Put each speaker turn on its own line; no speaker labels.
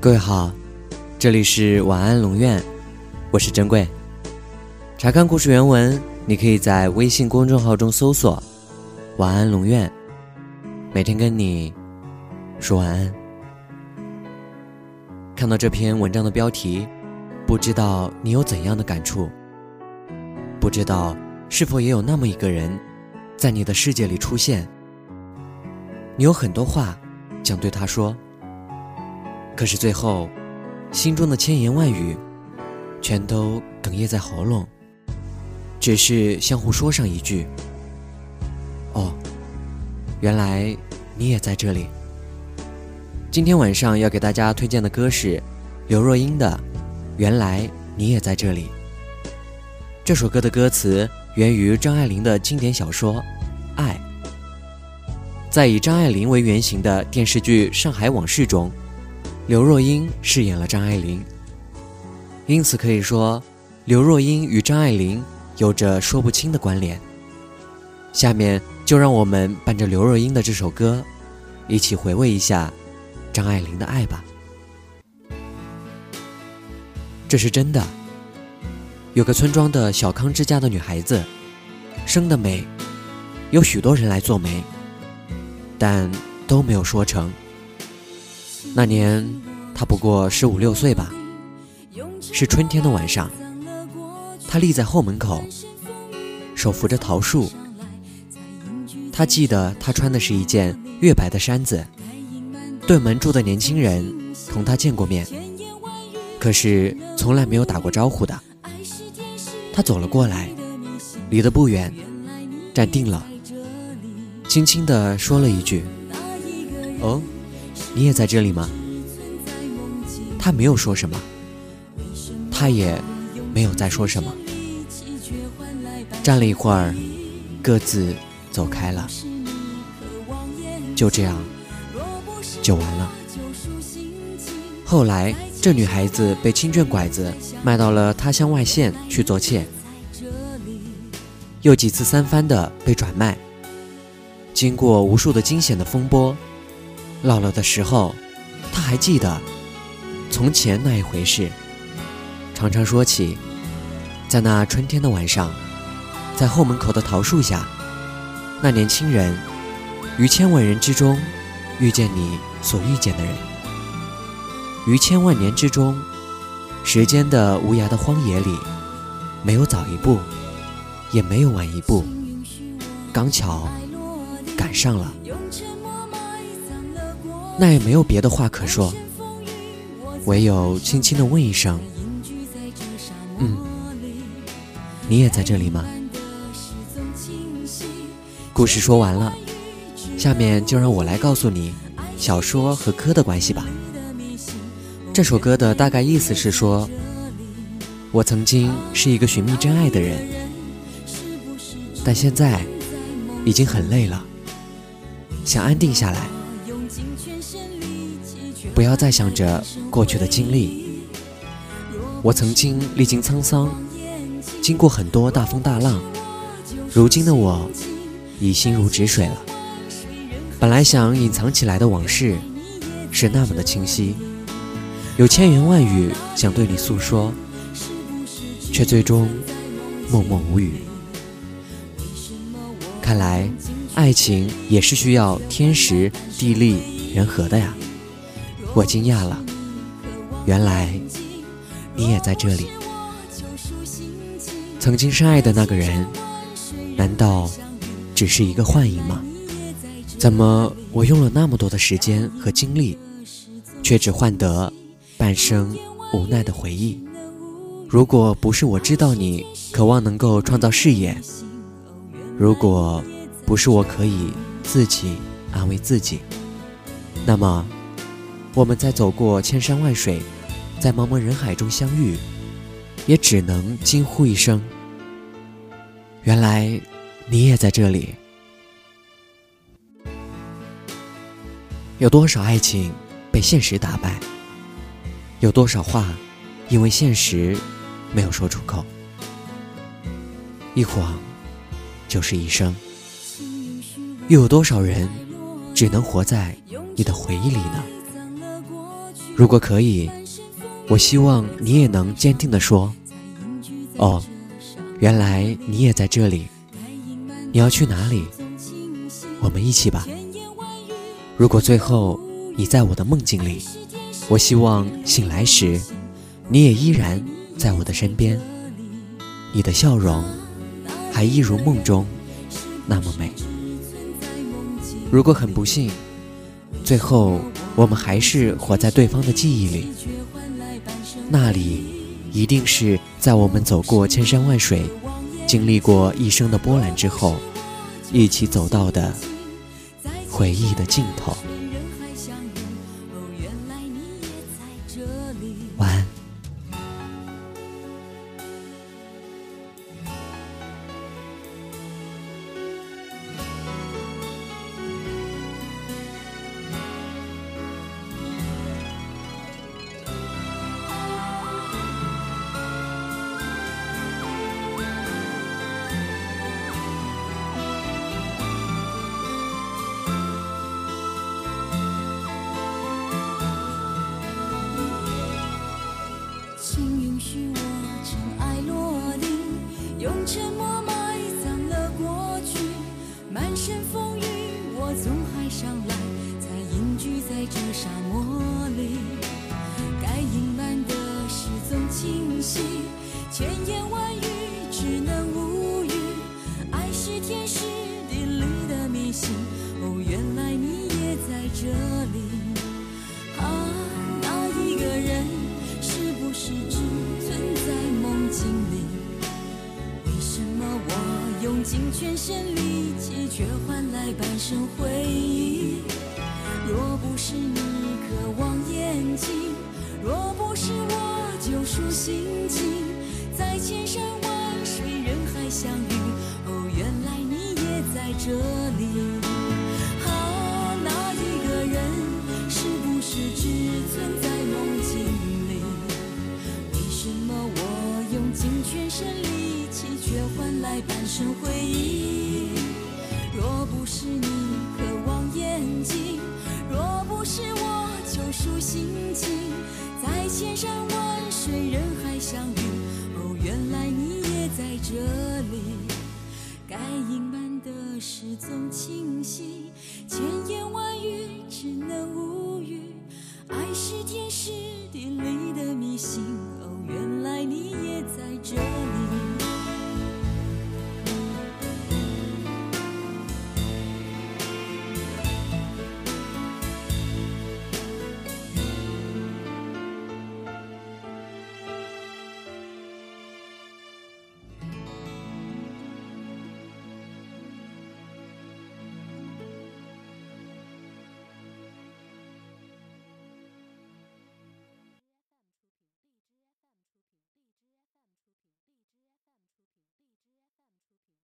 各位好，这里是晚安龙院，我是珍贵。查看故事原文，你可以在微信公众号中搜索“晚安龙院”，每天跟你说晚安。看到这篇文章的标题，不知道你有怎样的感触？不知道是否也有那么一个人，在你的世界里出现？你有很多话想对他说。可是最后，心中的千言万语，全都哽咽在喉咙，只是相互说上一句：“哦，原来你也在这里。”今天晚上要给大家推荐的歌是刘若英的《原来你也在这里》。这首歌的歌词源于张爱玲的经典小说《爱》，在以张爱玲为原型的电视剧《上海往事》中。刘若英饰演了张爱玲，因此可以说，刘若英与张爱玲有着说不清的关联。下面就让我们伴着刘若英的这首歌，一起回味一下张爱玲的爱吧。这是真的。有个村庄的小康之家的女孩子，生的美，有许多人来做媒，但都没有说成。那年，他不过十五六岁吧。是春天的晚上，他立在后门口，手扶着桃树。他记得他穿的是一件月白的衫子。对门住的年轻人同他见过面，可是从来没有打过招呼的。他走了过来，离得不远，站定了，轻轻地说了一句：“哦。”你也在这里吗？他没有说什么，他也没有再说什么。站了一会儿，各自走开了。就这样，就完了。后来，这女孩子被亲眷拐子卖到了他乡外县去做妾，又几次三番的被转卖。经过无数的惊险的风波。老了的时候，他还记得从前那一回事，常常说起，在那春天的晚上，在后门口的桃树下，那年轻人于千万人之中遇见你所遇见的人，于千万年之中，时间的无涯的荒野里，没有早一步，也没有晚一步，刚巧赶上了。那也没有别的话可说，唯有轻轻的问一声：“嗯，你也在这里吗？”故事说完了，下面就让我来告诉你小说和歌的关系吧。这首歌的大概意思是说，我曾经是一个寻觅真爱的人，但现在已经很累了，想安定下来。不要再想着过去的经历。我曾经历经沧桑，经过很多大风大浪。如今的我，已心如止水了。本来想隐藏起来的往事，是那么的清晰。有千言万语想对你诉说，却最终默默无语。看来，爱情也是需要天时地利人和的呀。我惊讶了，原来你也在这里。曾经深爱的那个人，难道只是一个幻影吗？怎么我用了那么多的时间和精力，却只换得半生无奈的回忆？如果不是我知道你渴望能够创造事业，如果不是我可以自己安慰自己，那么。我们在走过千山万水，在茫茫人海中相遇，也只能惊呼一声：“原来你也在这里。”有多少爱情被现实打败？有多少话因为现实没有说出口？一晃就是一生。又有多少人只能活在你的回忆里呢？如果可以，我希望你也能坚定地说：“哦，原来你也在这里。你要去哪里？我们一起吧。”如果最后你在我的梦境里，我希望醒来时，你也依然在我的身边，你的笑容还一如梦中那么美。如果很不幸，最后我们还是活在对方的记忆里，那里一定是在我们走过千山万水，经历过一生的波澜之后，一起走到的。回忆的尽头。
千言万语只能无语。爱是天时地利的迷信，哦，原来你也在这里。啊，那一个人是不是只存在梦境里？为什么我用尽全身力气，却换来半生回忆。若不是你渴望眼睛，若不是我救赎心情，在千山万水人海相遇。哦，原来你也在这里。啊，那一个人是不是只存在梦境里？为什么我用尽全身力气？却换来半生回忆。若不是你渴望眼睛，若不是我救赎心情，在千山万水，人海相遇。哦，原来你也在这里。该隐瞒的事总清晰，千言万语只能无语。爱是天时地利的迷信。哦，原来你也在这里。